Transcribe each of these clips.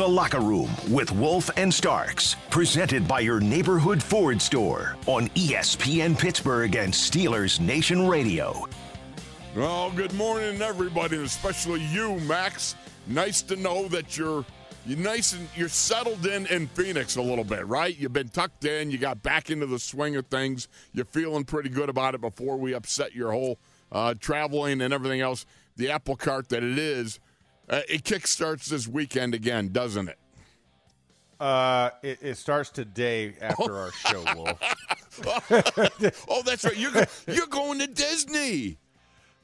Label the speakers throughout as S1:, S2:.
S1: the Locker Room with Wolf and Starks, presented by your neighborhood Ford store on ESPN Pittsburgh and Steelers Nation Radio.
S2: Well, good morning, everybody, and especially you, Max. Nice to know that you're you're nice and you're settled in in Phoenix a little bit, right? You've been tucked in, you got back into the swing of things. You're feeling pretty good about it before we upset your whole uh, traveling and everything else. The apple cart that it is, uh, it kickstarts this weekend again, doesn't it?
S3: Uh, it, it starts today after our show, Wolf.
S2: oh, that's right. You're you're going to Disney.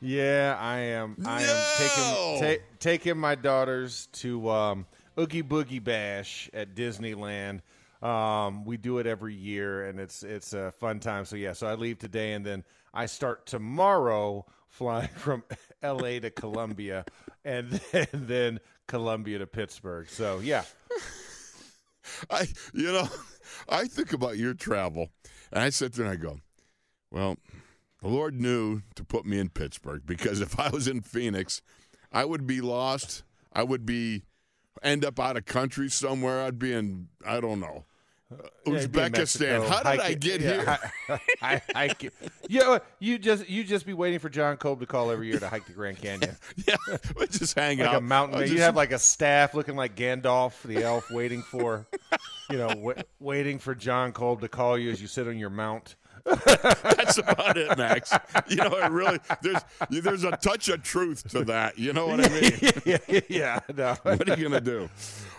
S3: Yeah, I am. I am taking ta- taking my daughters to um, Oogie Boogie Bash at Disneyland. Um, we do it every year, and it's it's a fun time. So yeah, so I leave today, and then I start tomorrow flying from L.A. to Columbia, and then, then Columbia to Pittsburgh. So yeah,
S2: I, you know, I think about your travel, and I sit there and I go, well, the Lord knew to put me in Pittsburgh because if I was in Phoenix, I would be lost. I would be end up out of country somewhere. I'd be in, I don't know, Uh,
S3: yeah, it'd be in
S2: Uzbekistan.
S3: Mexico,
S2: How did I get
S3: yeah,
S2: here?
S3: I, I, I, I, yeah, you just you just be waiting for John Kolb to call every year to hike the Grand Canyon,
S2: yeah, we're just hanging
S3: like
S2: out.
S3: a mountain.
S2: Just-
S3: You have like a staff looking like Gandalf the elf, waiting for, you know, w- waiting for John Kolb to call you as you sit on your mount.
S2: That's about it, Max. You know, it really there's there's a touch of truth to that. You know what I mean?
S3: yeah, yeah, no.
S2: what are you gonna do?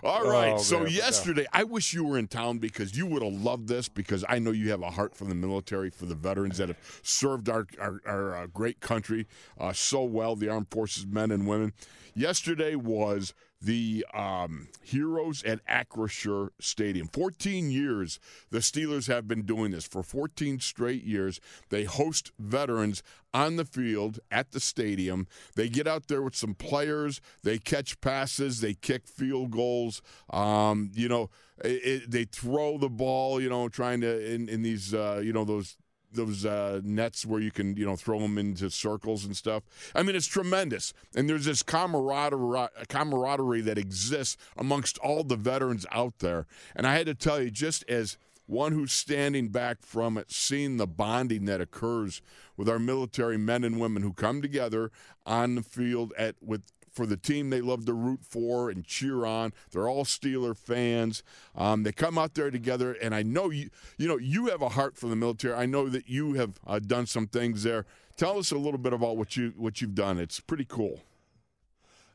S2: All right.
S3: Oh,
S2: so
S3: man,
S2: yesterday, I wish you were in town because you would have loved this. Because I know you have a heart for the military, for the veterans that have served our our, our uh, great country uh, so well, the armed forces men and women. Yesterday was the um, Heroes at Acrisure Stadium. 14 years the Steelers have been doing this. For 14 straight years, they host veterans on the field at the stadium. They get out there with some players. They catch passes. They kick field goals. Um, you know, it, it- they throw the ball. You know, trying to in in these uh, you know those those uh, nets where you can you know throw them into circles and stuff. I mean, it's tremendous, and there's this camaraderie, camaraderie that exists amongst all the veterans out there. And I had to tell you, just as one who's standing back from it, seeing the bonding that occurs with our military men and women who come together on the field at with for the team they love to root for and cheer on. They're all Steeler fans. Um, they come out there together, and I know you. You know you have a heart for the military. I know that you have uh, done some things there. Tell us a little bit about what you what you've done. It's pretty cool.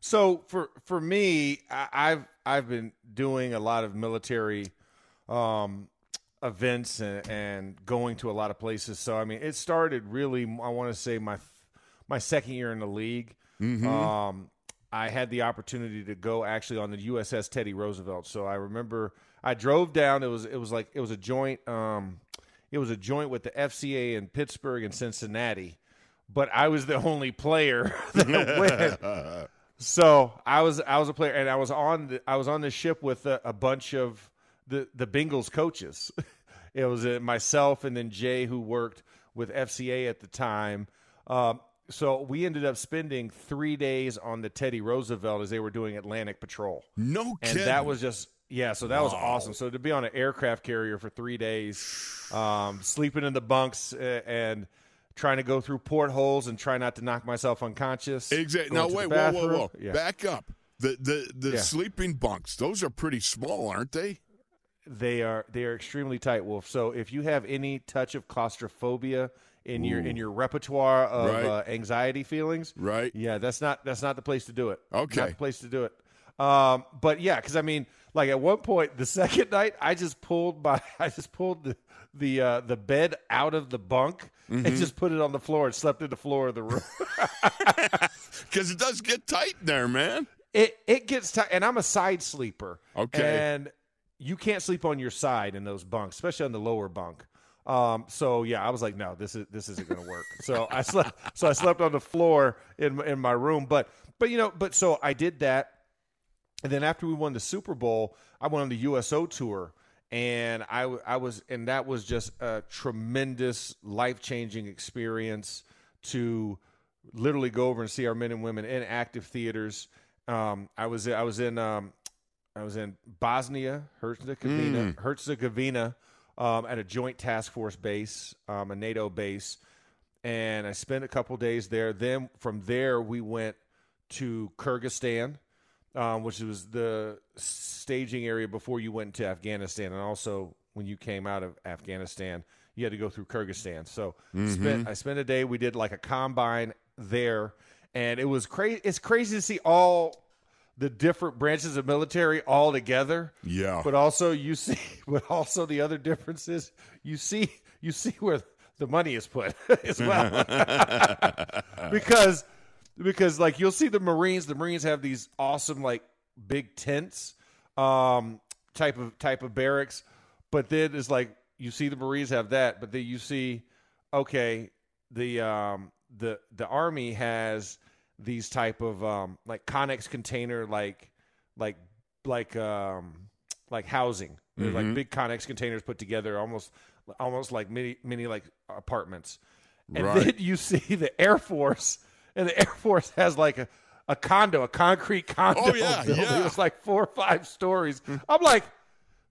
S3: So for for me, I've I've been doing a lot of military um, events and, and going to a lot of places. So I mean, it started really. I want to say my my second year in the league. Um, I had the opportunity to go actually on the USS Teddy Roosevelt. So I remember I drove down. It was it was like it was a joint. Um, it was a joint with the FCA in Pittsburgh and Cincinnati, but I was the only player that went. So I was I was a player, and I was on the, I was on the ship with a, a bunch of the the Bengals coaches. it was uh, myself and then Jay, who worked with FCA at the time. Um, so we ended up spending three days on the Teddy Roosevelt as they were doing Atlantic Patrol,
S2: No
S3: and that was just yeah. So that was awesome. So to be on an aircraft carrier for three days, um, sleeping in the bunks and. Trying to go through portholes and try not to knock myself unconscious.
S2: exactly. Now wait, whoa, whoa, whoa.
S3: Yeah.
S2: Back up. The the the
S3: Yeah.
S2: sleeping bunks. Those are pretty small, aren't they?
S3: They are they are extremely tight, Wolf. So if you have any touch of claustrophobia in your in your repertoire of
S2: Right.
S3: uh, anxiety feelings,
S2: Right.
S3: Yeah, that's not that's not the place to do it.
S2: Okay.
S3: not the place to do it. Um, but yeah, because I mean, like at one point, the second night, I just pulled my I just pulled the the uh, the bed out of the bunk
S2: Mm-hmm.
S3: and just put it on the floor and slept in the floor of the room.
S2: Because it does get tight in there, man.
S3: it it gets tight, and I'm a side sleeper.
S2: Okay.
S3: and you can't sleep on your side in those bunks, especially on the lower bunk. Um, so yeah, I was like, no, this is this isn't going to work. so I slept, so I slept on the floor in in my room. But but you know, but so I did that, and then after we won the Super Bowl, I went on the USO tour, and I, I was and that was just a tremendous life changing experience to literally go over and see our men and women in active theaters. Um, I was I was in um, I was in Bosnia, Herzegovina, Herzegovina, um, at a joint task force base, um, a NATO base, and I spent a couple days there. Then from there, we went to Kyrgyzstan, um, which was the staging area before you went to Afghanistan, and also when you came out of Afghanistan, you had to go through Kyrgyzstan. So spent I spent a day. We did like a combine there, and it was crazy. It's crazy to see all the different branches of military all together.
S2: Yeah.
S3: But also you see, but also the other difference is you see you see where the money is put as well, because because like you'll see the Marines. The Marines have these awesome like big tents, um, type of type of barracks, but then it's like you see the Marines have that, but then you see, okay, the um the the Army has these type of um like Connex container like like like um like housing. They're like big Connex containers put together, almost almost like mini mini like apartments. And
S2: Right.
S3: then you see the Air Force, and the Air Force has like a, a condo, a concrete condo.
S2: Oh, yeah,
S3: building.
S2: yeah.
S3: It's like four or five stories. I'm like,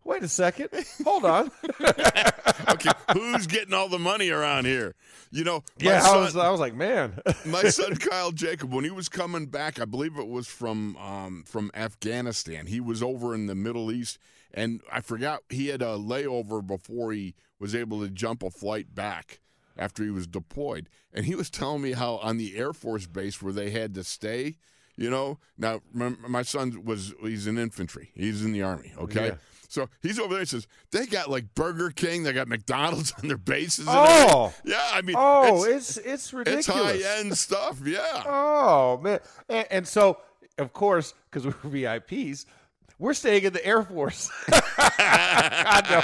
S3: wait a second, hold on.
S2: okay, who's getting all the money around here? You know,
S3: yeah, I was, I was like, man.
S2: my son Kyle Jacob, when he was coming back, I believe it was from um, from Afghanistan. He was over in the Middle East, and I forgot he had a layover before he was able to jump a flight back after he was deployed. And he was telling me how on the Air Force base where they had to stay, you know. Now, my, my son was he's in infantry. He's in the army. Okay.
S3: Yeah.
S2: So he's over there. and says they got like Burger King, they got McDonald's on their bases. and
S3: Oh.
S2: everything. yeah. I mean,
S3: oh,
S2: it's,
S3: it's it's
S2: it's high end stuff. Yeah.
S3: Oh man, and, and so of course, because we're VIPs, we're staying in the Air Force condo.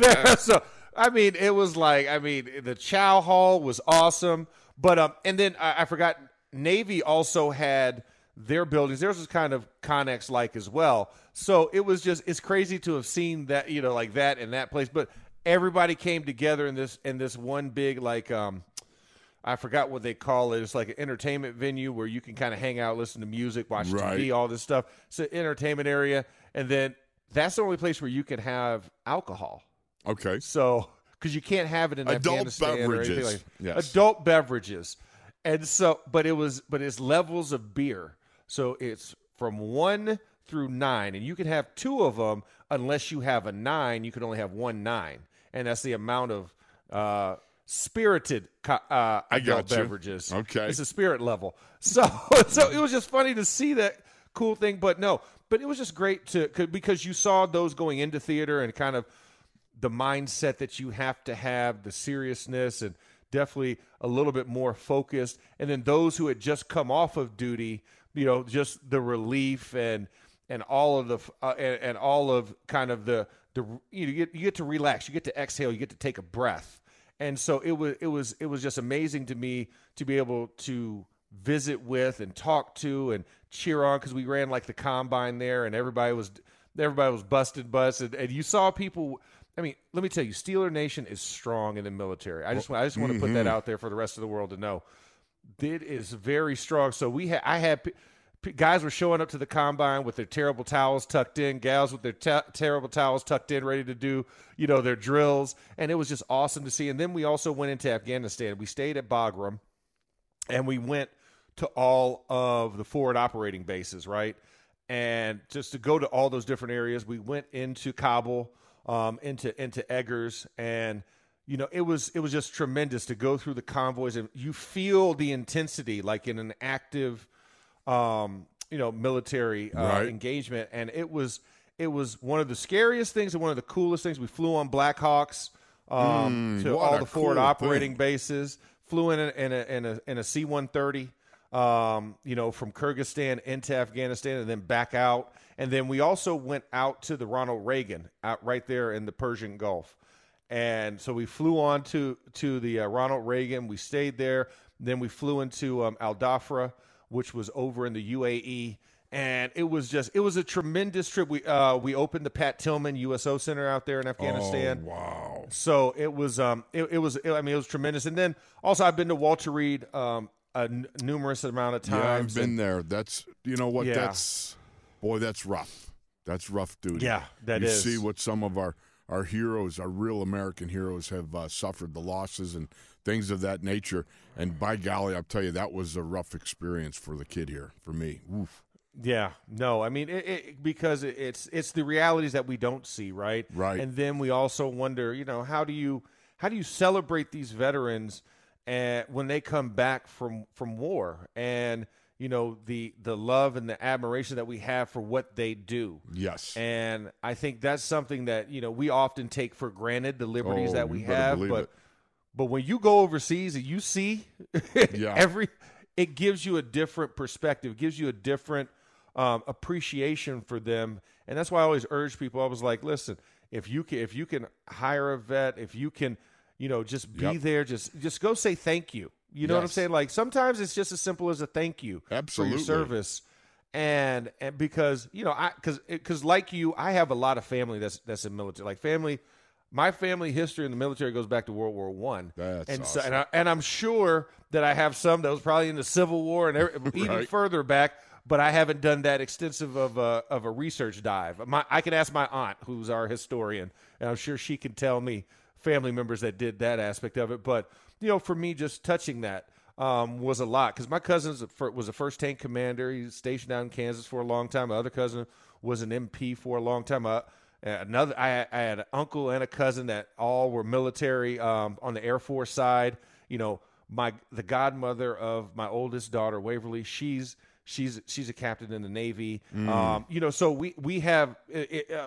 S3: There, so I mean, it was like I mean, the Chow Hall was awesome, but um, and then I, I forgot Navy also had their buildings. Theirs was kind of Connex like as well. So it was just it's crazy to have seen that you know like that in that place, but everybody came together in this in this one big like um I forgot what they call it. It's like an entertainment venue where you can kind of hang out, listen to music, watch
S2: Right.
S3: TV, all this stuff. It's an entertainment area, and then that's the only place where you can have alcohol.
S2: Okay.
S3: So because you can't have it in
S2: Adult
S3: Afghanistan or anything
S2: beverages.
S3: like
S2: Yes.
S3: adult beverages, and so but it was but it's levels of beer. So it's from one through nine, and you can have two of them unless you have a nine. You can only have one nine, and that's the amount of uh, spirited co- uh, adult
S2: you.
S3: beverages.
S2: Okay.
S3: it's a spirit level. So so it was just funny to see that cool thing, but no, but it was just great to because you saw those going into theater and kind of the mindset that you have to have, the seriousness, and definitely a little bit more focused. And then those who had just come off of duty, you know, just the relief and and all of the uh, and, and all of kind of the the you get you get to relax, you get to exhale, you get to take a breath. And so it was it was it was just amazing to me to be able to visit with and talk to and cheer on because we ran like the combine there and everybody was everybody was busted busted and you saw people I mean, let me tell you, Steeler Nation is strong in the military. I just I just want to put that out there for the rest of the world to know. It is very strong. So we had I had p- p- guys were showing up to the combine with their terrible towels tucked in, gals with their ta- terrible towels tucked in, ready to do you know their drills, and it was just awesome to see. And then we also went into Afghanistan. We stayed at Bagram, and we went to all of the forward operating bases, right? And just to go to all those different areas, we went into Kabul, um, into into Eggers, and you know it was it was just tremendous to go through the convoys, and you feel the intensity like in an active, um, you know, military uh,
S2: Right.
S3: engagement, and it was it was one of the scariest things and one of the coolest things. We flew on Blackhawks um, to
S2: Mm, what
S3: all the forward
S2: cool
S3: operating
S2: thing.
S3: bases. Flew in a, in a in a in a C one thirty, um, you know, from Kyrgyzstan into Afghanistan and then back out. And then we also went out to the Ronald Reagan out right there in the Persian Gulf. And so we flew on to to the uh, Ronald Reagan. We stayed there. Then we flew into um, Al Dhafra, which was over in the UAE. And it was just it was a tremendous trip. We uh, we opened the Pat Tillman USO Center out there in Afghanistan.
S2: Oh, wow.
S3: So it was, um, it, it was, I mean, it was tremendous. And then also, I've been to Walter Reed um, a n- numerous amount of times.
S2: Yeah, I've been
S3: and-
S2: there. That's you know what?
S3: Yeah.
S2: That's boy, that's rough. That's rough duty.
S3: Yeah, that
S2: you
S3: is.
S2: see what some of our our heroes, our real American heroes, have uh, suffered the losses and things of that nature. And by golly, I'll tell you, that was a rough experience for the kid here, for me. Oof.
S3: Yeah, no, I mean it, it, because it's it's the realities that we don't see, right?
S2: Right.
S3: And then we also wonder, you know, how do you how do you celebrate these veterans and when they come back from from war and you know the the love and the admiration that we have for what they do.
S2: Yes.
S3: And I think that's something that you know we often take for granted the liberties
S2: Oh,
S3: that we have, but
S2: it.
S3: but when you go overseas and you see
S2: Yeah.
S3: every, it gives you a different perspective, gives you a different um, appreciation for them, and that's why I always urge people. I was like, listen, if you can, if you can hire a vet, if you can, you know, just be
S2: Yep.
S3: there, just just go say thank you. You know what I'm saying? Like sometimes it's just as simple as a thank you
S2: Absolutely.
S3: for your service. And and because you know I because because like you I have a lot of family that's that's in military like family my family history in the military goes back to World War One
S2: That's
S3: and so and, I, and I'm sure that I have some that was probably in the Civil War and every, even further back but I haven't done that extensive of a of a research dive my, I can ask my aunt who's our historian and I'm sure she can tell me family members that did that aspect of it but you know for me just touching that um, was a lot because my cousin was a first tank commander. He was stationed down in Kansas for a long time. My other cousin was an MP for a long time. Uh, another, I, I had an uncle and a cousin that all were military um, on the Air Force side. You know, my the godmother of my oldest daughter, Waverly, she's she's she's a captain in the Navy. Um, you know, so we we have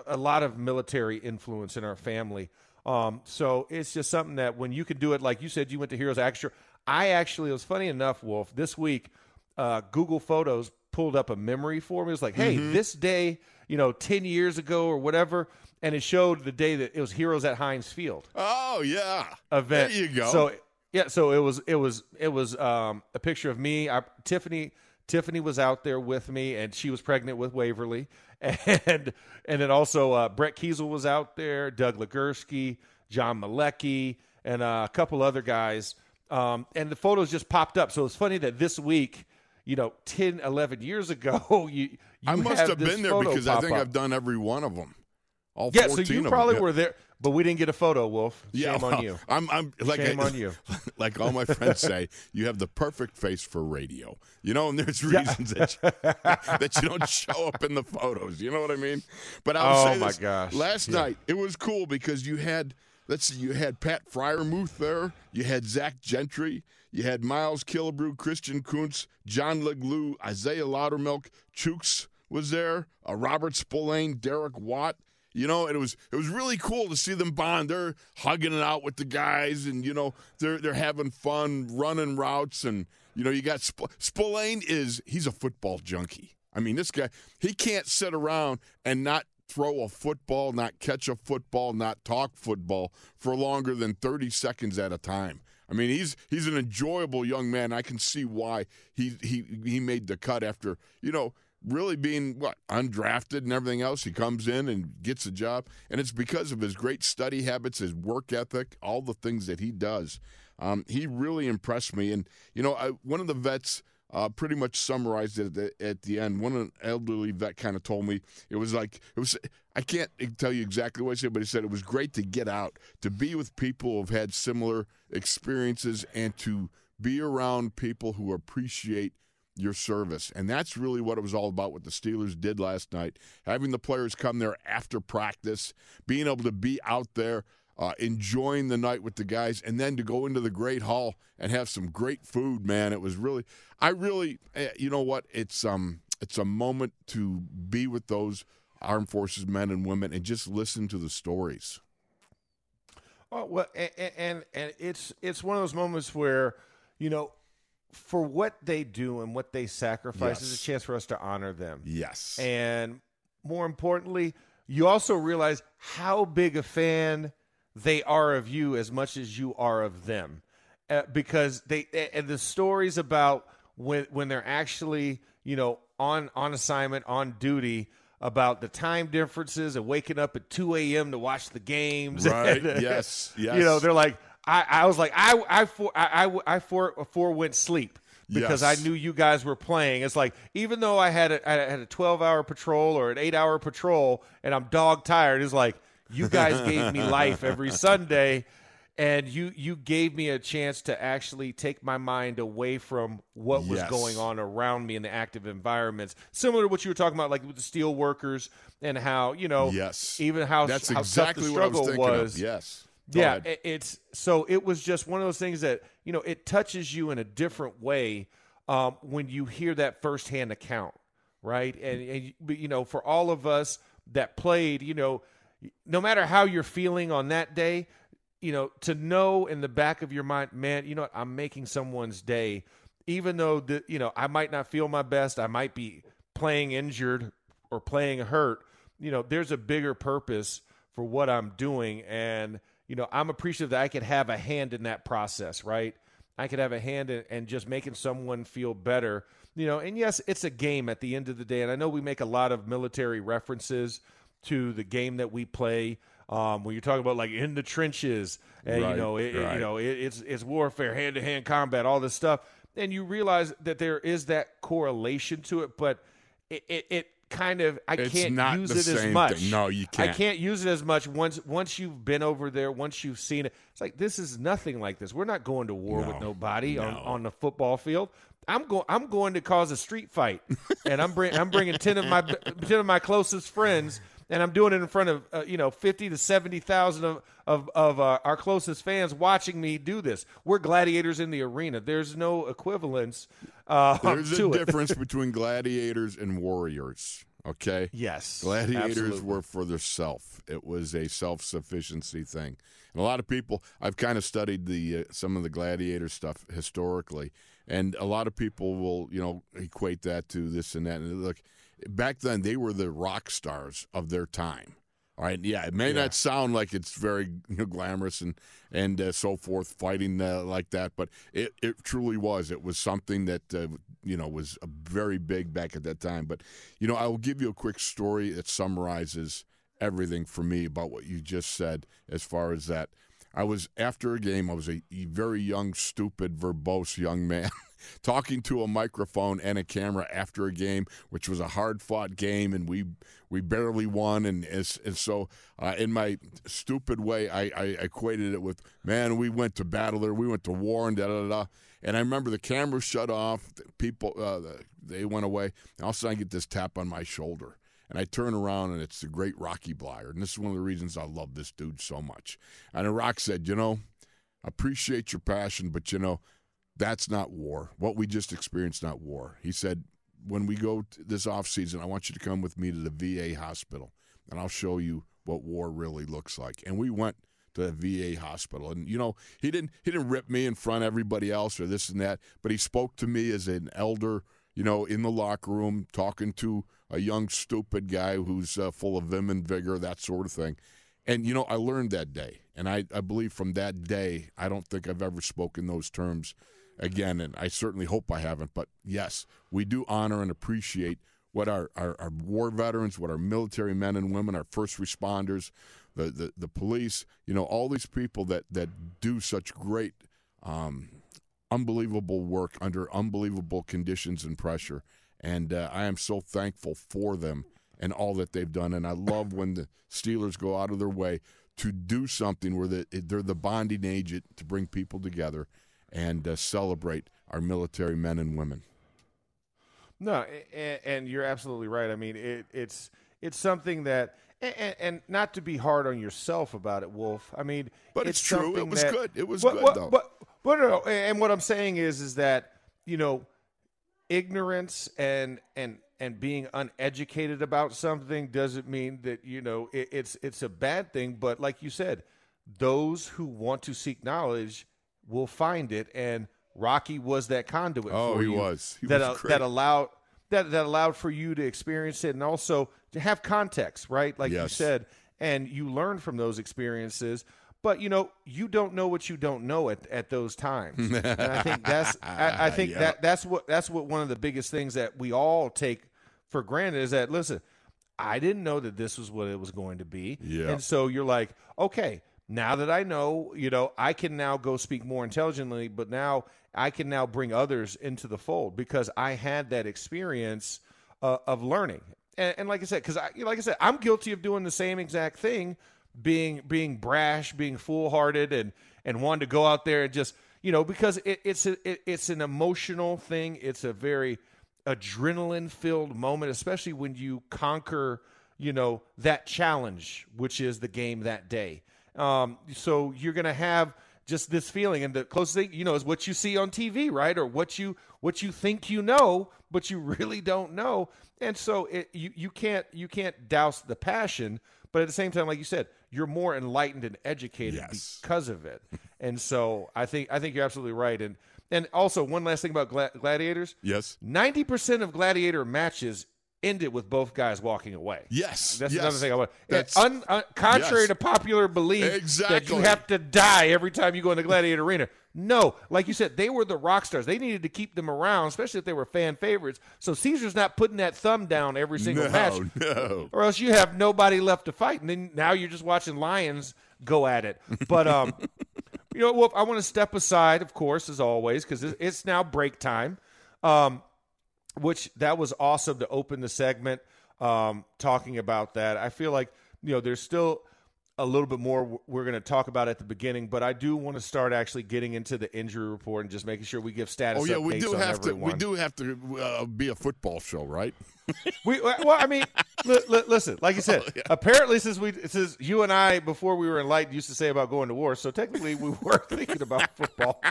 S3: a lot of military influence in our family. Um, so it's just something that when you can do it, like you said, you went to Heroes Extra. I actually, it was funny enough, Wolf, this week, uh, Google Photos pulled up a memory for me. It was like, hey, this day, you know, 10 years ago or whatever. And it showed the day that it was Heroes at Heinz Field
S2: Oh yeah.
S3: event.
S2: There you go.
S3: So yeah, so it was it was it was um, a picture of me. I, Tiffany Tiffany was out there with me, and she was pregnant with Waverly, and and then also uh, Brett Keisel was out there, Doug Legursky, John Malecki, and uh, a couple other guys. Um, and the photos just popped up. So it's funny that this week, you know, 10, 11 years ago, you, you
S2: I must
S3: have
S2: have been there because I think
S3: up.
S2: I've done every one of them. All
S3: Yeah, so you
S2: them.
S3: probably
S2: Yeah.
S3: were there, but we didn't get a photo, Wolf. Shame
S2: Yeah,
S3: on you.
S2: I'm, I'm like
S3: Shame
S2: I-
S3: on you.
S2: Like all my friends say, you have the perfect face for radio. You know, and there's reasons that, you, that you don't show up in the photos. You know what I mean? But I'll
S3: Oh,
S2: say
S3: my
S2: this,
S3: gosh.
S2: Last
S3: Yeah.
S2: night it was cool because you had let's see, you had Pat Freiermuth there, you had Zach Gentry, you had Miles Killebrew, Christian Kuntz, John Leglue, Isaiah Loudermilk, Chooks was there, uh, Robert Spillane, Derek Watt. You know, it was it was really cool to see them bond. They're hugging it out with the guys, and you know they're they're having fun running routes, and you know you got Sp- Spillane is he's a football junkie. I mean, this guy he can't sit around and not throw a football, not catch a football, not talk football for longer than thirty seconds at a time. I mean, he's he's an enjoyable young man. I can see why he he he made the cut after you know really being what undrafted and everything else. He comes in and gets a job, and it's because of his great study habits, his work ethic, all the things that he does. Um, he really impressed me, and you know, I, one of the vets. Uh, pretty much summarized it at the, at the end. One elderly vet kind of told me it was like it was. I can't tell you exactly what he said, but he said it was great to get out, to be with people who've had similar experiences, and to be around people who appreciate your service. And that's really what it was all about, what the Steelers did last night. Having the players come there after practice, being able to be out there, uh, enjoying the night with the guys, and then to go into the great hall and have some great food, man. It was really, I really, eh, you know what? It's, um, it's a moment to be with those armed forces men and women and just listen to the stories.
S3: Oh well, and, and and it's it's one of those moments where, you know, for what they do and what they sacrifice is a chance for us to honor them.
S2: Yes.
S3: And more importantly, you also realize how big a fan they are of you as much as you are of them, uh, because they and the stories about when when they're actually you know on on assignment on duty about the time differences and waking up at 2 a.m. to watch the games.
S2: Right.
S3: And,
S2: Yes.
S3: You know, they're like, I, I was like, I, I, for, I, I, I for, forewent sleep because
S2: Yes.
S3: I knew you guys were playing. It's like even though I had a, I had a 12 hour patrol or an eight hour patrol and I'm dog tired, it's like you guys gave me life every Sunday. And you you gave me a chance to actually take my mind away from what was going on around me in the active environments. Similar to what you were talking about, like with the steel workers and how you know,
S2: Yes.
S3: even how
S2: That's
S3: how
S2: exactly
S3: tough the
S2: what I was thinking
S3: was.
S2: Yes. Go
S3: Yeah,
S2: ahead.
S3: it's so it was just one of those things that you know it touches you in a different way um, when you hear that firsthand account, right? And, and you know, for all of us that played, you know, no matter how you're feeling on that day, you know, to know in the back of your mind, man, you know what, I'm making someone's day, even though the you know I might not feel my best, I might be playing injured or playing hurt. You know, there's a bigger purpose for what I'm doing, and you know, I'm appreciative that I could have a hand in that process, right? I could have a hand in and just making someone feel better. You know, and yes, it's a game at the end of the day. And I know we make a lot of military references to the game that we play. Um, when you're talking about like in the trenches, and you know, it-
S2: right.
S3: you know, it, it's it's warfare, hand to hand combat, all this stuff, and you realize that there is that correlation to it, but it it, it kind of I
S2: It's
S3: can't use it as much.
S2: thing. No, you can't.
S3: I
S2: can't
S3: use it as much once once you've been over there, once you've seen it. It's like this is nothing like this. We're not going to war with
S2: No,
S3: nobody on, on the football field. I'm going. I'm going to cause a street fight, and I'm bring, I'm bringing ten of my ten of my closest friends, and I'm doing it in front of uh, you know fifty to seventy thousand of of, of uh, our closest fans watching me do this. We're gladiators in the arena. There's no equivalence. Uh,
S2: There's a difference between gladiators and warriors. Okay.
S3: Yes,
S2: Gladiators
S3: absolutely.
S2: were for their self. It was a self-sufficiency thing. And a lot of people, I've kind of studied the uh, some of the gladiator stuff historically, and a lot of people will, you know, equate that to this and that. And look, back then they were the rock stars of their time. All right, yeah, it may not sound like it's very you know, glamorous and and uh, so forth, fighting uh, like that, but it, it truly was. It was something that uh, you know was a very big back at that time. But you know, I will give you a quick story that summarizes everything for me about what you just said as far as that. I was after a game. I was a very young, stupid, verbose young man. talking to a microphone and a camera after a game, which was a hard fought game, and we we barely won. And, and so, uh, in my stupid way, I, I equated it with, man, we went to battle there, we went to war, and da da da. And I remember the camera shut off, people uh, they went away. And all of a sudden, I get this tap on my shoulder. And I turn around and it's the great Rocky Bleier. And this is one of the reasons I love this dude so much. And Rock said, You know, appreciate your passion, but you know, that's not war. What we just experienced, not war. He said, when we go this off season, I want you to come with me to the VA hospital, and I'll show you what war really looks like. And we went to the VA hospital, and you know, he didn't he didn't rip me in front of everybody else or this and that, but he spoke to me as an elder, you know, in the locker room, talking to a young stupid guy who's uh, full of vim and vigor, that sort of thing. And you know, I learned that day, and I, I believe from that day, I don't think I've ever spoken those terms again, and I certainly hope I haven't. But yes, we do honor and appreciate what our, our, our war veterans, what our military men and women, our first responders, the, the, the police, you know, all these people that, that do such great, um, unbelievable work under unbelievable conditions and pressure. And uh, I am so thankful for them and all that they've done. And I love when the Steelers go out of their way to do something where the, they're the bonding agent to bring people together and uh, celebrate our military men and women.
S3: No, and, and you're absolutely right. I mean, it, it's it's something that, and, and not to be hard on yourself about it, Wolf. I mean,
S2: But it's true. It was
S3: that-
S2: good. It was good,
S3: but,
S2: though.
S3: But, but no, no, and what I'm saying is, is that you know, ignorance and and and being uneducated about something doesn't mean that you know it, it's it's a bad thing. But like you said, those who want to seek knowledge will find it, and Rocky was that conduit.
S2: Oh,
S3: for
S2: he
S3: you
S2: was. He
S3: that
S2: was
S3: that allowed that that allowed for you to experience it and also to have context, right? Like you said, and you learn from those experiences. But you know, you don't know what you don't know at, at those times. and I think that's I, I think
S2: Yeah.
S3: that that's what that's what one of the biggest things that we all take for granted is that listen, I didn't know that this was what it was going to be.
S2: Yeah.
S3: And so you're like, okay, now that I know, you know, I can now go speak more intelligently, but now I can now bring others into the fold because I had that experience uh, of learning. And, and, like I said, because I, like I said, I'm guilty of doing the same exact thing, being being brash, being foolhardy, and and wanting to go out there and just you know because it, it's a, it, it's an emotional thing. It's a very adrenaline filled moment, especially when you conquer you know that challenge, which is the game that day. Um, so you're going to have just this feeling, and the closest thing you know is what you see on TV, right, or what you what you think you know, but you really don't know. And so it, you you can't you can't douse the passion, but at the same time, like you said, you're more enlightened and educated yes. because of it. and so I think I think you're absolutely right. And and also one last thing about gla- gladiators.
S2: Yes,
S3: ninety percent of gladiator matches ended with both guys walking away.
S2: Yes,
S3: that's
S2: yes.
S3: another thing I want. That's, un, un, contrary yes. to popular belief exactly. that you have to die every time you go in the gladiator arena. No, like you said, they were the rock stars. They needed to keep them around, especially if they were fan favorites. So Caesar's not putting that thumb down every single
S2: no,
S3: match,
S2: no.
S3: or else you have nobody left to fight, and then now you're just watching lions go at it. But um, you know, Wolf, I want to step aside, of course, as always, because it's now break time. Um, which that was awesome to open the segment um, talking about that. I feel like you know there's still a little bit more we're going to talk about at the beginning, but I do want to start actually getting into the injury report and just making sure we give status.
S2: Oh yeah, we do have
S3: everyone.
S2: to. We do have to uh, be a football show, right?
S3: we well, I mean, li- li- listen, like you said, oh, yeah. apparently since we since you and I before we were enlightened used to say about going to war, so technically we were thinking about football,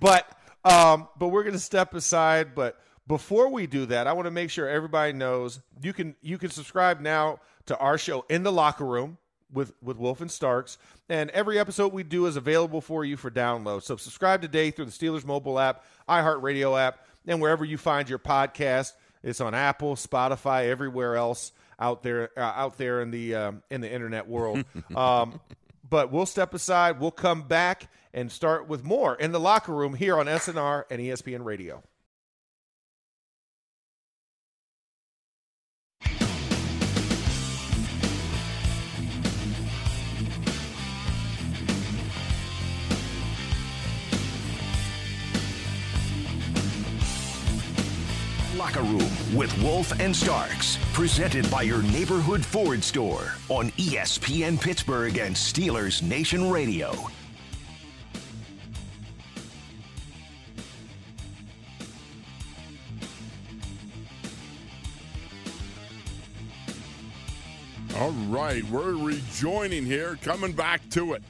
S3: but um, but we're going to step aside, but before we do that, I want to make sure everybody knows you can you can subscribe now to our show in the locker room with with Wolf and Starks, and every episode we do is available for you for download. So subscribe today through the Steelers mobile app, iHeartRadio app, and wherever you find your podcast. It's on Apple, Spotify, everywhere else out there uh, out there in the um, in the internet world. um, but we'll step aside. We'll come back and start with more in the locker room here on SNR and ESPN Radio.
S1: Locker Room with Wolf and Starks, presented by your neighborhood Ford store on ESPN Pittsburgh and Steelers Nation Radio.
S2: All right, we're rejoining here, coming back to it.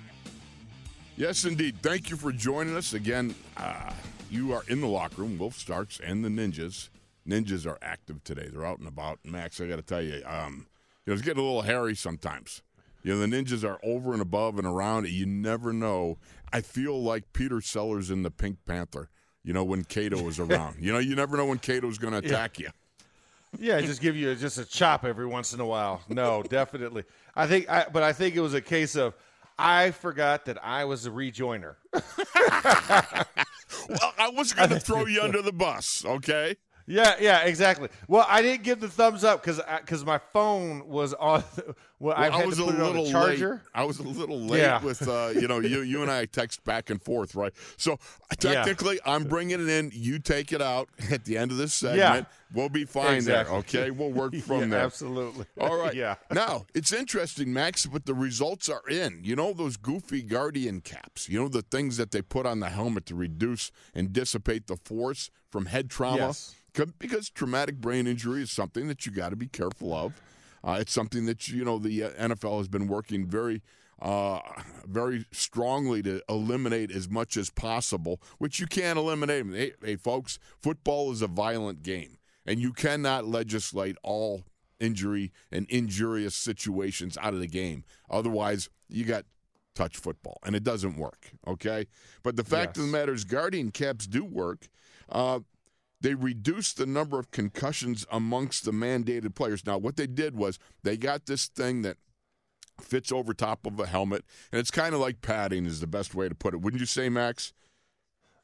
S2: Yes, indeed. Thank you for joining us again. Uh, you are in the locker room, Wolf Starks and the Ninjas ninjas are active today. They're out and about. Max, I got to tell you, um, you know, it's getting a little hairy sometimes. You know, the ninjas are over and above and around. You never know. I feel like Peter Sellers in the Pink Panther. You know, when Cato is around. you know, you never know when Cato's going to attack yeah.
S3: you. Yeah, just give you just a chop every once in a while. No, definitely. I think, I, but I think it was a case of I forgot that I was a rejoiner. well,
S2: I was going to throw you under the bus, okay?
S3: Yeah, yeah, exactly. Well, I didn't give the thumbs up because because my phone was on. Well, I,
S2: I was
S3: a
S2: little
S3: charger.
S2: Late. I was a little late yeah. with uh, you know you you and I text back and forth, right? So technically, yeah. I'm bringing it in. You take it out at the end of this segment. Yeah. We'll be fine exactly. there. Okay, we'll work from
S3: yeah,
S2: there.
S3: Absolutely.
S2: All right.
S3: yeah.
S2: Now it's interesting, Max, but the results are in. You know those goofy Guardian caps. You know the things that they put on the helmet to reduce and dissipate the force from head trauma.
S3: Yes
S2: because traumatic brain injury is something that you got to be careful of. Uh, it's something that you know the uh, NFL has been working very, uh, very strongly to eliminate as much as possible. Which you can't eliminate. Hey, hey, folks, football is a violent game, and you cannot legislate all injury and injurious situations out of the game. Otherwise, you got touch football, and it doesn't work. Okay, but the fact yes. of the matter is, guardian caps do work. Uh, they reduced the number of concussions amongst the mandated players. Now, what they did was they got this thing that fits over top of a helmet, and it's kind of like padding is the best way to put it. Wouldn't you say, Max?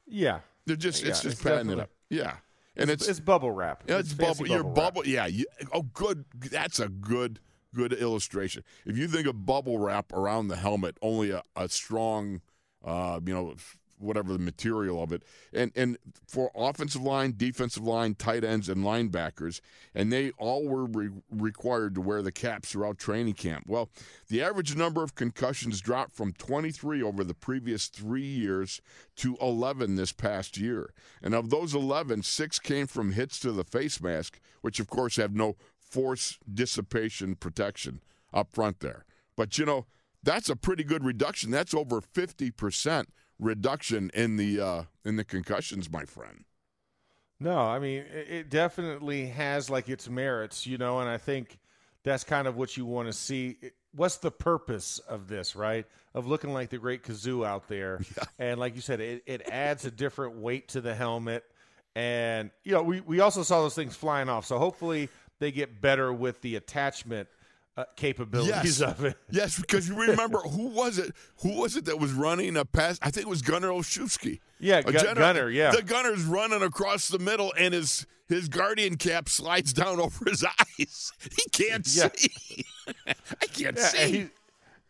S3: Yeah.
S2: They're just yeah, it's just it's padding it up. Yeah. And
S3: it's,
S2: it's,
S3: it's bubble wrap.
S2: Yeah, it's,
S3: it's
S2: bubble. Your
S3: bubble.
S2: Yeah. You, oh, good. That's a good good illustration. If you think of bubble wrap around the helmet, only a, a strong, uh, you know, whatever the material of it, and and for offensive line, defensive line, tight ends, and linebackers, and they all were re- required to wear the caps throughout training camp. Well, the average number of concussions dropped from 23 over the previous three years to 11 this past year, and of those 11, six came from hits to the face mask, which of course have no force dissipation protection up front there. But you know. That's a pretty good reduction. That's over 50% reduction in the uh, in the concussions, my friend.
S3: No, I mean it definitely has like its merits, you know, and I think that's kind of what you want to see. What's the purpose of this, right? Of looking like the great Gazoo out there, yeah. and like you said, it, it adds a different weight to the helmet, and you know we we also saw those things flying off. So hopefully they get better with the attachment uh, capabilities
S2: yes.
S3: of it.
S2: Yes, because you remember who was it? Who was it that was running a pass? I think it was Gunner Olszewski.
S3: Yeah, Gu- Gunner, Gunner. Yeah,
S2: the Gunner's running across the middle, and his his guardian cap slides down over his eyes. He can't yeah. see. I can't yeah, see.
S3: And, he,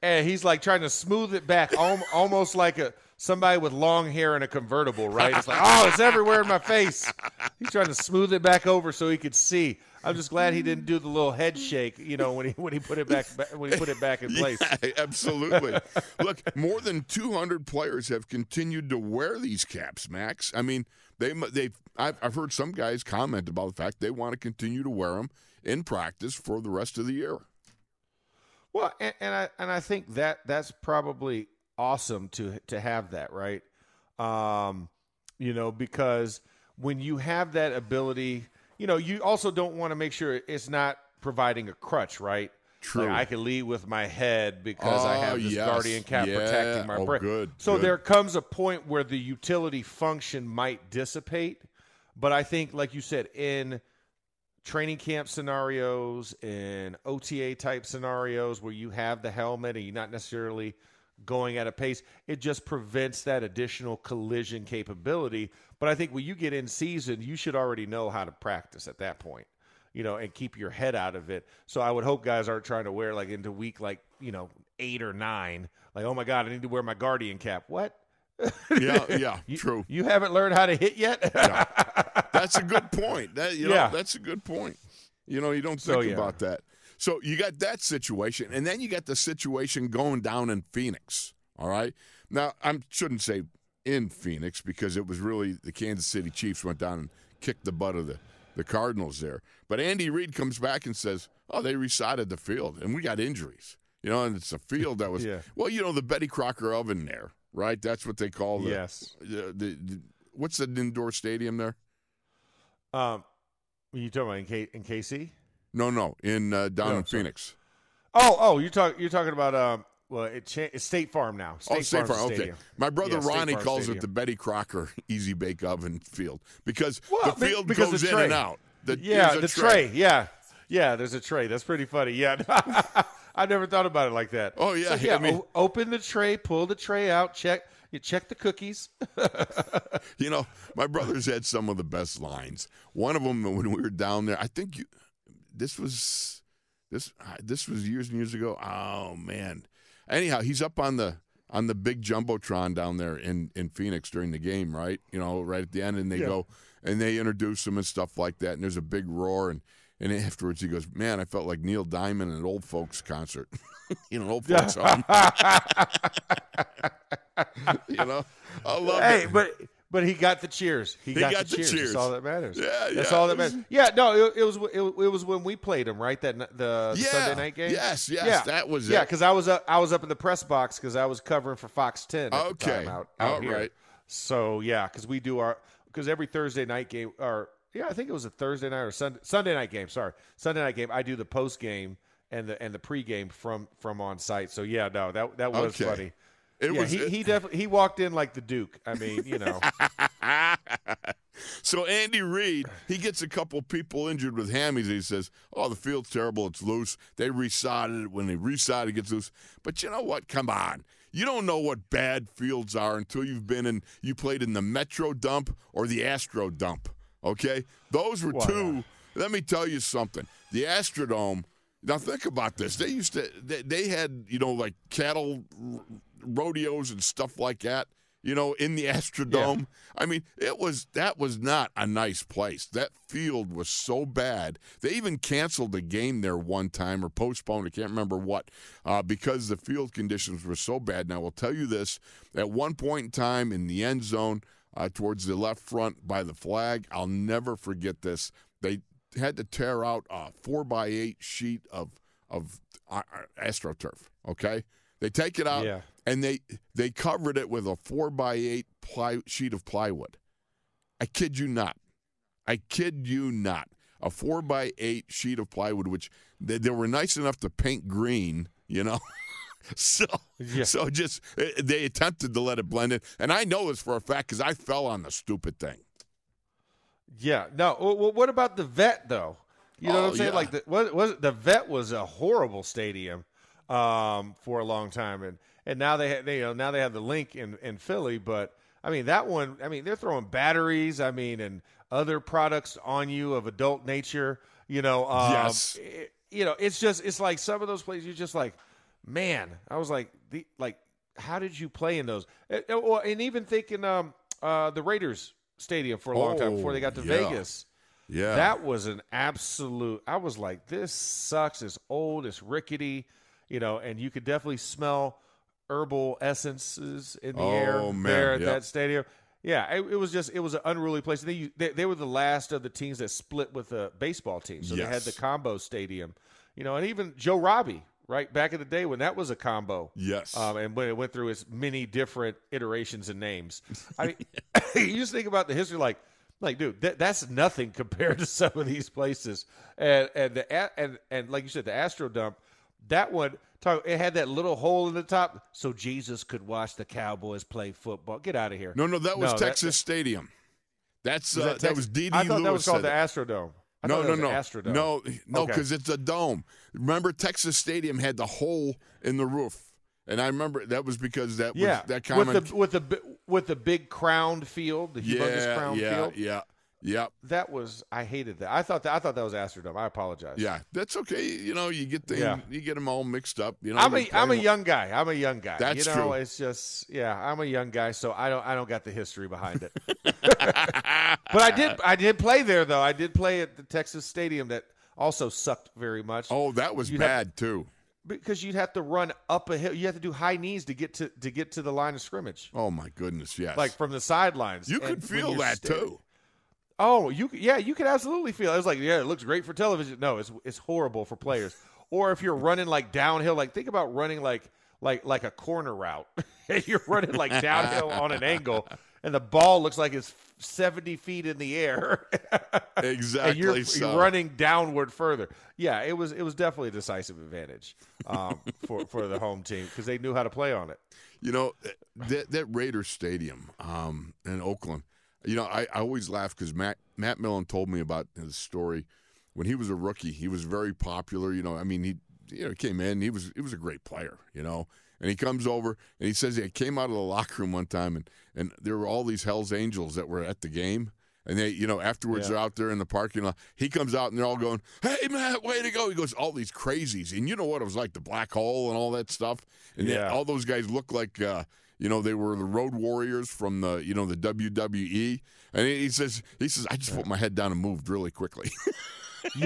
S3: and, he's like trying to smooth it back, almost like a somebody with long hair in a convertible. Right? It's like, oh, it's everywhere in my face. He's trying to smooth it back over so he could see. I'm just glad he didn't do the little head shake, you know, when he when he put it back when he put it back in place.
S2: Yeah, absolutely. Look, more than 200 players have continued to wear these caps, Max. I mean, they they I've, I've heard some guys comment about the fact they want to continue to wear them in practice for the rest of the year.
S3: Well, and, and I and I think that that's probably awesome to to have that, right? Um, you know, because when you have that ability you know, you also don't want to make sure it's not providing a crutch, right?
S2: True.
S3: Like I can lead with my head because I have oh, this
S2: yes.
S3: guardian cap
S2: yeah.
S3: protecting my
S2: oh,
S3: brain.
S2: Good.
S3: So
S2: good.
S3: there comes a point where the utility function might dissipate. But I think, like you said, in training camp scenarios, in OTA type scenarios where you have the helmet and you're not necessarily going at a pace, it just prevents that additional collision capability. But I think when you get in season, you should already know how to practice at that point, you know, and keep your head out of it. So I would hope guys aren't trying to wear like into week like, you know, eight or nine, like, oh my God, I need to wear my guardian cap. What?
S2: yeah, yeah,
S3: you,
S2: true.
S3: You haven't learned how to hit yet?
S2: yeah. That's a good point. That, you know, yeah. that's a good point. You know, you don't think so, yeah. about that. So you got that situation, and then you got the situation going down in Phoenix. All right. Now I shouldn't say in Phoenix because it was really the Kansas City Chiefs went down and kicked the butt of the the Cardinals there. But Andy Reid comes back and says, "Oh, they resided the field, and we got injuries." You know, and it's a field that was
S3: yeah.
S2: well, you know, the Betty Crocker oven there, right? That's what they call the
S3: yes.
S2: The, the, the what's the indoor stadium there?
S3: Um, you talking about in, K- in KC?
S2: No, no, in uh, down
S3: No,
S2: in
S3: sorry.
S2: Phoenix.
S3: Oh, oh, you're talking you're talking about um. Well, it cha- it's State Farm now. State
S2: oh, State
S3: Farm
S2: Farm. Okay, my brother
S3: Yeah,
S2: Ronnie calls
S3: Stadium.
S2: it the Betty Crocker Easy Bake Oven Field because
S3: Well,
S2: the field
S3: because
S2: goes
S3: the
S2: in
S3: tray.
S2: and out. The,
S3: Yeah, the
S2: a
S3: tray. Yeah, yeah. There's a tray. That's pretty funny. Yeah, I never thought about it like that.
S2: Oh, yeah,
S3: So, yeah.
S2: I mean-
S3: o- open the tray, pull the tray out, check. You check the cookies.
S2: You know, my brothers had some of the best lines. One of them when we were down there, I think you, this was this uh, this was years and years ago. Oh man. Anyhow, he's up on the on the big jumbotron down there in in Phoenix during the game, right? You know, right at the end, and they
S3: Yeah.
S2: go and they introduce him and stuff like that. And there's a big roar, and and afterwards he goes, "Man, I felt like Neil Diamond at an old folks concert." you know, old folks home. you know, I love
S3: hey,
S2: it.
S3: but but he got the cheers. He,
S2: He
S3: got,
S2: got
S3: the, cheers.
S2: cheers.
S3: That's all that matters.
S2: Yeah,
S3: that's
S2: yeah,
S3: all that matters. Yeah, no, it, it was it, it was when we played him, right? That the, the
S2: Yeah,
S3: Sunday night game.
S2: yes, yes,
S3: yeah.
S2: that was
S3: yeah.
S2: it.
S3: Yeah, because I was up, I was up in the press box because I was covering for Fox Ten. At the
S2: Okay.
S3: time out, out
S2: All
S3: here.
S2: right.
S3: So yeah, because we do our because every Thursday night game or yeah, I think it was a Thursday night or Sunday Sunday night game. Sorry, Sunday night game. I do the post game and the and the pregame from from on site. So yeah, no, that that was
S2: Okay.
S3: funny.
S2: It
S3: yeah,
S2: was
S3: he, he definitely he walked in like the Duke. I mean, you know.
S2: so Andy Reid, he gets a couple people injured with hammies. He says, "Oh, the field's terrible. It's loose. They resided it. When they reside, it gets loose." But you know what? Come on. You don't know what bad fields are until you've been in. You played in the Metro Dump or the Astro Dump. Okay, those were
S3: Wow.
S2: two. Let me tell you something. The Astrodome Now think about this. They used to. They, they had you know like cattle rodeos and stuff like that. You know, in the Astrodome. I mean, it was that was not a nice place. That field was so bad. They even canceled the game there one time or postponed. I can't remember what uh, because the field conditions were so bad. Now, I will tell you this: at one point in time in the end zone, uh, towards the left front by the flag, I'll never forget this. They had to tear out a four by eight sheet of of uh, astroturf. Okay, they take it out
S3: Yeah.
S2: And they they covered it with a four by eight ply, sheet of plywood. I kid you not. I kid you not. A four by eight sheet of plywood, which they, they were nice enough to paint green. You know. So,
S3: Yeah.
S2: so just eh, they attempted to let it blend in, and I know this for a fact because I fell on the stupid thing.
S3: Yeah. No. Well, what about the vet though? You know
S2: Oh,
S3: what I'm saying?
S2: yeah.
S3: Like the was, was the vet was a horrible stadium um, for a long time, and and now they, they you know now they have the Linc in in Philly, but I mean that one. I mean they're throwing batteries. I mean and other products on you of adult nature. You know. Um,
S2: Yes.
S3: it- you know, it's just it's like some of those places you're just like, man. I was like the like, how did you play in those? And, and- even thinking um uh the Raiders stadium for a long time before they got to
S2: Oh, yeah.
S3: Vegas.
S2: Yeah,
S3: That was an absolute. I was like, this sucks. It's old. It's rickety. You know, and you could definitely smell herbal essences in the air
S2: Oh, man,
S3: there at
S2: yep.
S3: that stadium. Yeah, it, it was just it was an unruly place. They, they they were the last of the teams that split with the baseball team, so they had the combo stadium. You know, and even Joe Robbie, right back in the day when that was a combo.
S2: Yes.
S3: Um, and when it went through its many different iterations and names. I mean, you just think about the history, like, like, dude, that, that's nothing compared to some of these places. And and the and and like you said, the Astro Dump, that one, talk, it had that little hole in the top, so Jesus could watch the Cowboys play football. Get out of here.
S2: no, no, that was
S3: No, that-
S2: Texas Stadium. That's
S3: Was
S2: uh, that,
S3: Texas?
S2: was D.D.
S3: I thought
S2: Lewis
S3: that was called the. Astrodome. I
S2: no, no, no,
S3: Astrodome.
S2: no, no,
S3: Okay.
S2: because it's a dome. Remember, Texas Stadium had the hole in the roof, and I remember that was because that was
S3: yeah,
S2: that common.
S3: with the with the with the big crowned field, the humongous
S2: yeah,
S3: crowned
S2: yeah,
S3: field.
S2: yeah, yeah,
S3: That was I hated that. I thought that I thought that was Astrodome. I apologize.
S2: yeah. That's okay. You know, you get the
S3: Yeah.
S2: you get them all mixed up. You know,
S3: I'm a I'm a young guy. I'm a young guy.
S2: That's
S3: you know,
S2: true.
S3: it's just yeah, I'm a young guy, so I don't I don't got the history behind it. but I did I did play there though. I did play at the Texas Stadium that also sucked very much.
S2: Oh, that was
S3: You'd have-
S2: bad too.
S3: because you'd have to run up a hill. You have to do high knees to get to to get to the line of scrimmage,
S2: Oh my goodness, yes.
S3: like from the sidelines.
S2: you
S3: And
S2: could feel that
S3: sta-
S2: too.
S3: Oh, you yeah, you could absolutely feel. It. I was like, yeah, it looks great for television. No, it's it's horrible for players. or if you're running like downhill, like think about running like like like a corner route. you're running like downhill on an angle, and the ball looks like it's 70 feet in the air.
S2: Exactly.
S3: and you're,
S2: so.
S3: you're running downward further. Yeah, it was it was definitely a decisive advantage um, for for the home team because they knew how to play on it.
S2: You know that that Raiders Stadium um, in Oakland. You know, I, I always laugh because Matt Matt Millen told me about his story when he was a rookie. He was very popular. You know, I mean, he you know came in. He was he was a great player. You know, and he comes over and he says he came out of the locker room one time and and there were all these Hell's Angels that were at the game. And they, you know, afterwards
S3: Yeah.
S2: they're out there in the parking lot. He comes out and they're all going, "Hey, Matt, way to go!" He goes, "All these crazies," and you know what it was like, the black hole and all that stuff. And
S3: Yeah.
S2: all those guys look like, uh, you know, they were the Road Warriors from the, you know, the WWE. And he, says, he says, I just put my head down and moved really quickly.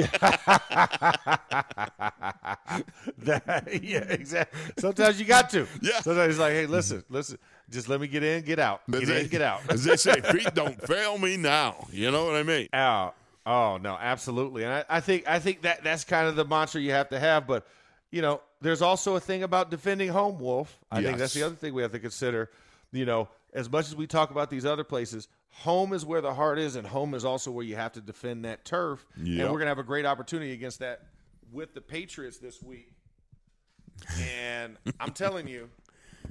S3: That- yeah, exactly. Sometimes you got to.
S2: Yeah.
S3: Sometimes it's like, hey, listen, listen, just let me get in, get out, get
S2: they-
S3: in, get out.
S2: As they say, feet don't fail me now. You know what I mean?
S3: Oh, oh no, absolutely. And I, I think I think that that's kind of the mantra you have to have. But you know, there's also a thing about defending home, Wolf. I think that's the other thing we have to consider. You know, as much as we talk about these other places, home is where the heart is, and home is also where you have to defend that turf.
S2: Yep.
S3: And we're gonna have a great opportunity against that with the Patriots this week. And I'm telling you,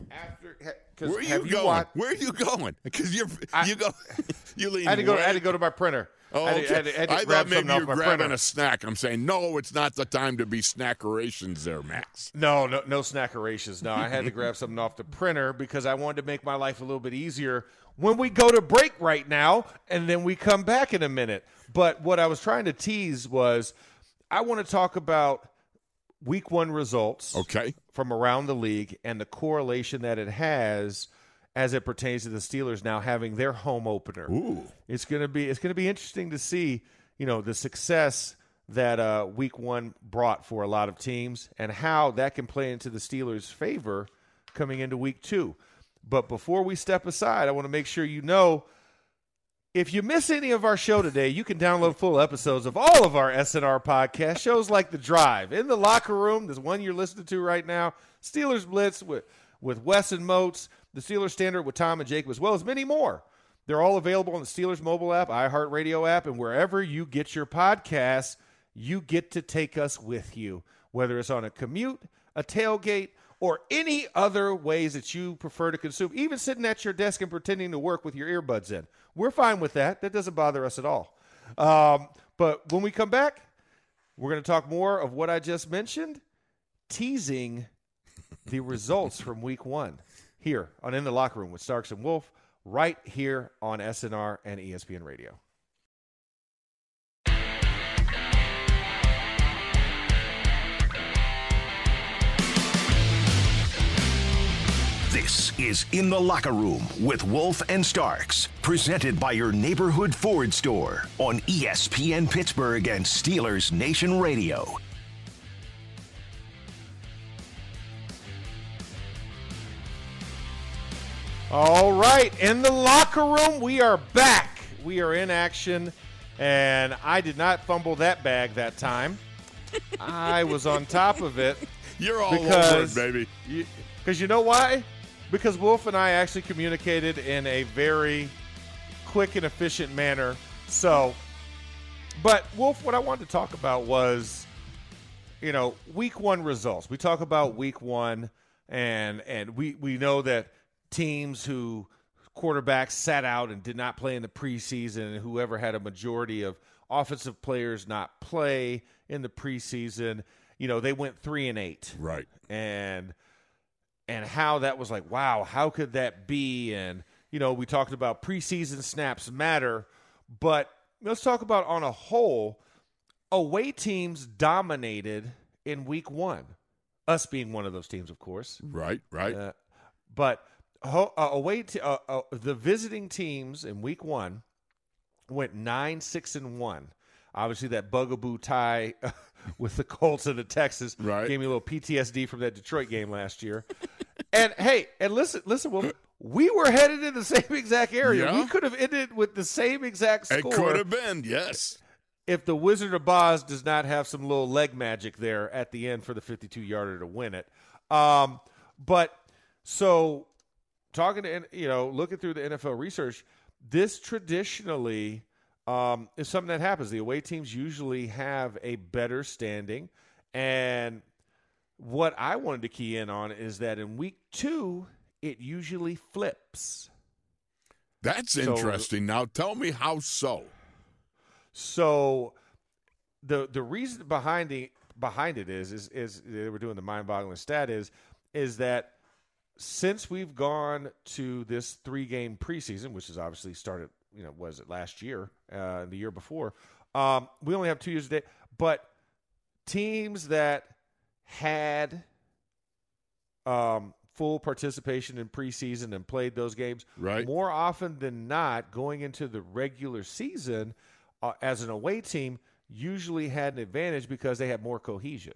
S3: after because
S2: Where are you
S3: have you
S2: going?
S3: watched?
S2: Where are you going? Because you're you go you lean.
S3: I had to go. I had to go to my printer.
S2: Oh,
S3: I had to-
S2: okay.
S3: had to-
S2: I thought maybe you're grabbing
S3: printer.
S2: a snack. I'm saying no, it's not the time to be snackerations there, Max.
S3: No, no, no snackerations. No, I had to grab something off the printer because I wanted to make my life a little bit easier when we go to break right now, and then we come back in a minute. But what I was trying to tease was, I want to talk about week one results
S2: Okay.
S3: from around the league and the correlation that it has as it pertains to the Steelers now having their home opener.
S2: Ooh.
S3: It's gonna be it's gonna be interesting to see, you know, the success that uh, week one brought for a lot of teams and how that can play into the Steelers' favor coming into week two. But before we step aside, I want to make sure you know if you miss any of our show today, you can download full episodes of all of our SNR podcast shows like The Drive, In the Locker Room, this one you're listening to right now, Steelers Blitz with, with Wes and Moats, the Steelers Standard with Tom and Jacob, as well as many more. They're all available on the Steelers mobile app, iHeartRadio app, and wherever you get your podcasts, you get to take us with you, whether it's on a commute, a tailgate, or any other ways that you prefer to consume, even sitting at your desk and pretending to work with your earbuds in. We're fine with that. That doesn't bother us at all. Um, but when we come back, we're going to talk more of what I just mentioned, teasing the results from week one here on In the Locker Room with Starks and Wolf, right here on SNR and ESPN Radio.
S1: This is In the Locker Room with Wolf and Starks, presented by your neighborhood Ford store on ESPN Pittsburgh and Steelers Nation Radio.
S3: All right, in the locker room, we are back. We are in action, and I did not fumble that bag that time. I was on top of it
S2: You're all over it,
S3: because
S2: baby.
S3: Because you know why? Because Wolf and I actually communicated in a very quick and efficient manner. So, but Wolf, what I wanted to talk about was, you know, week one results. We talk about week one, and and we we know that teams who quarterbacks sat out and did not play in the preseason, and whoever had a majority of offensive players not play in the preseason, you know, they went three and eight
S2: Right.
S3: and and how that was like, wow, how could that be? And you know, we talked about preseason snaps matter, but let's talk about on a whole, away teams dominated in week one. Us being one of those teams, of course.
S2: Right. Right.
S3: Uh, but ho- uh, away t- uh, uh, the visiting teams in week one went nine six and one. Obviously, that bugaboo tie with the Colts and the Texans
S2: Right.
S3: gave me a little PTSD from that Detroit game last year. and hey, and listen, listen, well, we were headed in the same exact area.
S2: Yeah.
S3: We could have ended with the same exact score.
S2: it could have been. Yes.
S3: if the Wizard of Oz does not have some little leg magic there at the end for the 52 yarder to win it. Um, but so talking to, you know, looking through the NFL research, this traditionally um, is something that happens. The away teams usually have a better standing. And what I wanted to key in on is that in week two, it usually flips.
S2: That's
S3: So-
S2: interesting. now tell me how so.
S3: So the the reason behind the behind it is is is they were doing the mind boggling stat is is that since we've gone to this three game preseason, which has obviously started, you know, was it last year, uh, the year before, um, we only have two years a day, but teams that had um, full participation in preseason and played those games,
S2: Right.
S3: more often than not, going into the regular season uh, as an away team, usually had an advantage because they had more cohesion.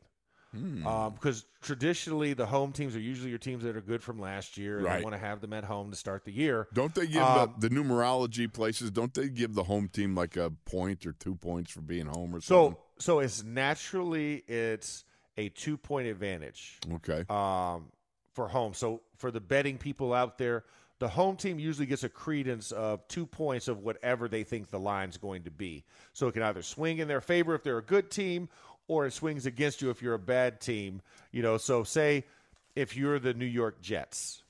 S2: Hmm.
S3: Um, because traditionally, the home teams are usually your teams that are good from last year, and
S2: Right.
S3: they want to have them at home to start the year.
S2: Don't they give
S3: Um,
S2: the, the numerology places? Don't they give the home team like a point or two points for being home or
S3: So, so it's naturally it's a two point advantage.
S2: okay.
S3: um, for home. So for the betting people out there, the home team usually gets a credence of two points of whatever they think the line's going to be. So it can either swing in their favor if they're a good team, or it swings against you if you're a bad team. You know, so say if you're the New York Jets,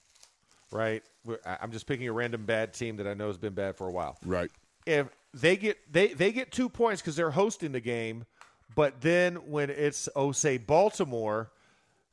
S3: right? I'm just picking a random bad team that I know has been bad for a while
S2: right.
S3: if they get they they get two points because they're hosting the game, but then when it's oh say Baltimore,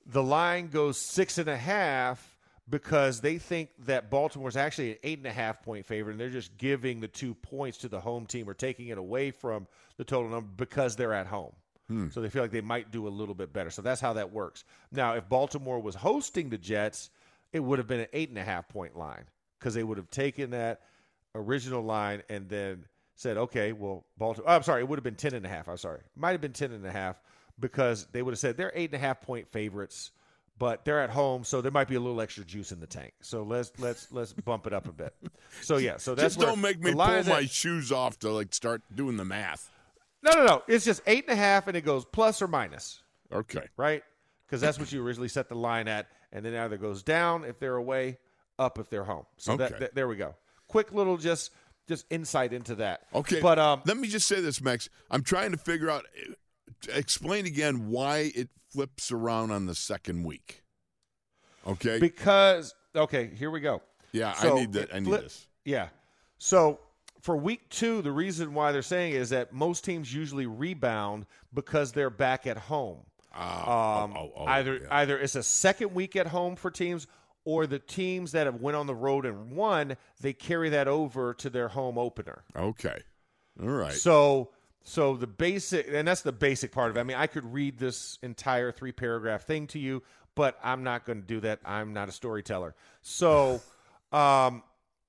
S3: the line goes six and a half because they think that Baltimore's actually an eight and a half point favorite, and they're just giving the two points to the home team or taking it away from the total number because they're at home. Hmm. So they feel like they might do a little bit better. So that's how that works. Now, if Baltimore was hosting the Jets, it would have been an eight and a half point line because they would have taken that original line and then said, okay, well, Baltimore. Oh, I'm sorry, it would have been 10 and a half. I'm sorry. Might have been 10 and a half because they would have said they're eight and a half point favorites, but they're at home, so there might be a little extra juice in the tank. So let's let's let's bump it up a bit. So yeah, so that's
S2: Just don't make me pull my
S3: at-
S2: shoes off to like start doing the math.
S3: No, no, no. It's just eight and a half, and it goes plus or minus,
S2: Okay.
S3: right? Because that's what you originally set the line at, and then either goes down if they're away, up if they're home. So that,
S2: Okay.
S3: that- there we go. Quick little just just insight into that.
S2: Okay.
S3: but um,
S2: let me just say this, Max. I'm trying to figure out. Explain again why it flips around on the second week. Okay.
S3: because okay, here we go.
S2: yeah,
S3: So
S2: I need that. I need this.
S3: Yeah. So for week two, the reason why they're saying is that most teams usually rebound because they're back at home.
S2: Ah,
S3: Um,
S2: oh, oh, oh,
S3: either
S2: yeah.
S3: either it's a second week at home for teams, or the teams that have went on the road and won, they carry that over to their home opener.
S2: Okay. All right.
S3: So so the basic and that's the basic part of it. I mean, I could read this entire three paragraph thing to you, but I'm not going to do that. I'm not a storyteller. So um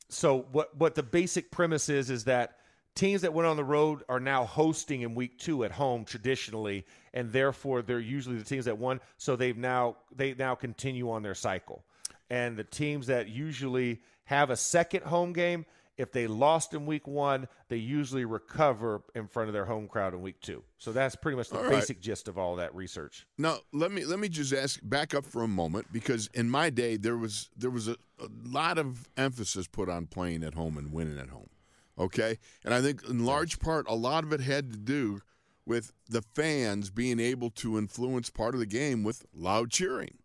S3: so what what the basic premise is is that teams that went on the road are now hosting in week 2 at home traditionally and therefore they're usually the teams that won so they've now they now continue on their cycle. And the teams that usually have a second home game if they lost in week one, they usually recover in front of their home crowd in week two. So that's pretty much the
S2: All right.
S3: basic gist of all that research.
S2: Now let me let me just ask back up for a moment because in my day there was there was a, a lot of emphasis put on playing at home and winning at home. Okay? And I think in large part a lot of it had to do with the fans being able to influence part of the game with loud cheering.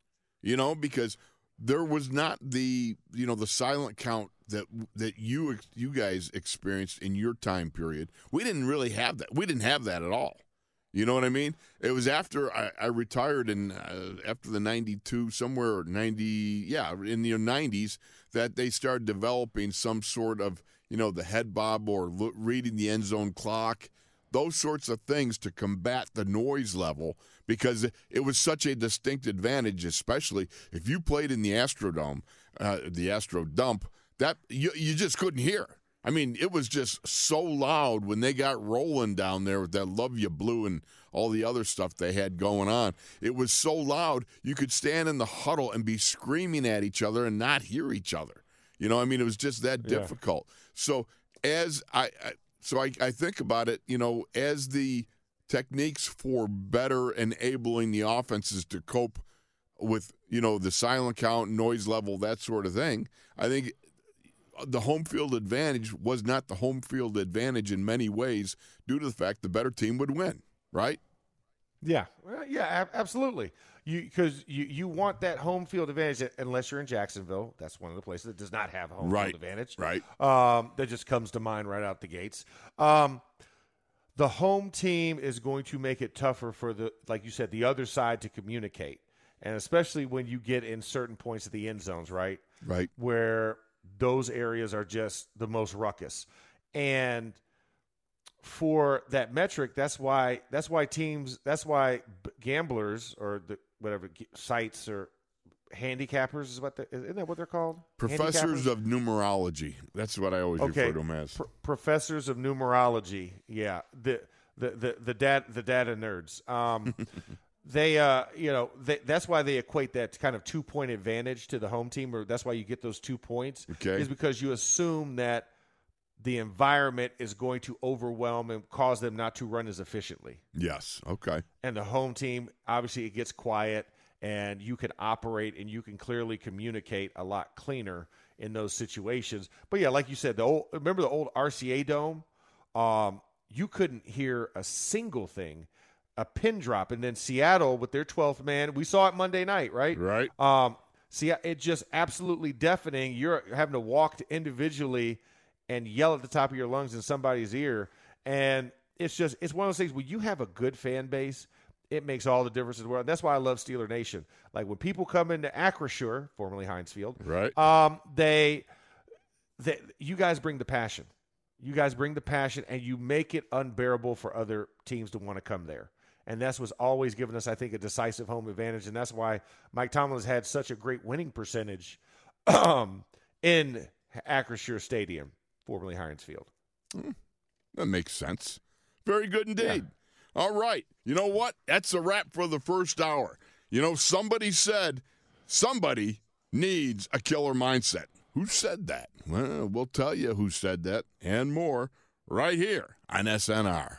S2: You know, because there was not the you know the silent count that that you you guys experienced in your time period. We didn't really have that. We didn't have that at all. You know what I mean? It was after I, I retired in uh, after the '92, somewhere '90, yeah, in the '90s, that they started developing some sort of you know the head bob or lo- reading the end zone clock, those sorts of things to combat the noise level because it was such a distinct advantage, especially if you played in the Astrodome, uh, the Astro Dump. That you you just couldn't hear. I mean, it was just so loud when they got rolling down there with that Luv Ya Blue and all the other stuff they had going on. It was so loud you could stand in the huddle and be screaming at each other and not hear each other. You know, I mean, it was just that
S3: Yeah.
S2: difficult. So as I, I so I, I think about it, you know, as the techniques for better enabling the offenses to cope with, you know, the silent count, noise level, that sort of thing, I think the home field advantage was not the home field advantage in many ways due to the fact the better team would win, right?
S3: Yeah, well, yeah, ab- absolutely. You because you you want that home field advantage unless you're in Jacksonville. That's one of the places that does not have a home
S2: Right,
S3: field advantage.
S2: right.
S3: Um, that just comes to mind right out the gates. Um, the home team is going to make it tougher for the like you said the other side to communicate, and especially when you get in certain points of the end zones, right?
S2: Right.
S3: where those areas are just the most ruckus. And for that metric, that's why that's why teams that's why gamblers or the whatever sites or handicappers is what they, isn't that what they're called?
S2: Professors of numerology. That's what I always
S3: Okay.
S2: refer to them as.
S3: Pr- professors of numerology. Yeah, the the the the data the data nerds. Um, they uh you know they, that's why they equate that kind of two point advantage to the home team, or that's why you get those two points.
S2: Okay.
S3: is because you assume that the environment is going to overwhelm and cause them not to run as efficiently
S2: Yes. Okay.
S3: and the home team obviously it gets quiet and you can operate and you can clearly communicate a lot cleaner in those situations but yeah like you said the old remember the old rca dome um, you couldn't hear a single thing a pin drop and then seattle with their 12th man we saw it monday night right
S2: Right.
S3: um, see, it's just absolutely deafening. You're having to walk to individually and yell at the top of your lungs in somebody's ear, and it's just it's one of those things. When you have a good fan base, it makes all the difference in the world. That's why I love Steeler Nation. Like when people come into Acrisure, formerly Heinz Field,
S2: Right.
S3: um, they, they, you guys bring the passion. You guys bring the passion, and you make it unbearable for other teams to want to come there. And that's what's always given us, I think, a decisive home advantage. And that's why Mike Tomlin has had such a great winning percentage um, in Acrisure Stadium, formerly Heinz Field.
S2: That makes sense. Very good indeed. Yeah. All right. You know what? That's a wrap for the first hour. You know, somebody said somebody needs a killer mindset. Who said that? Well, we'll tell you who said that and more right here on SNR.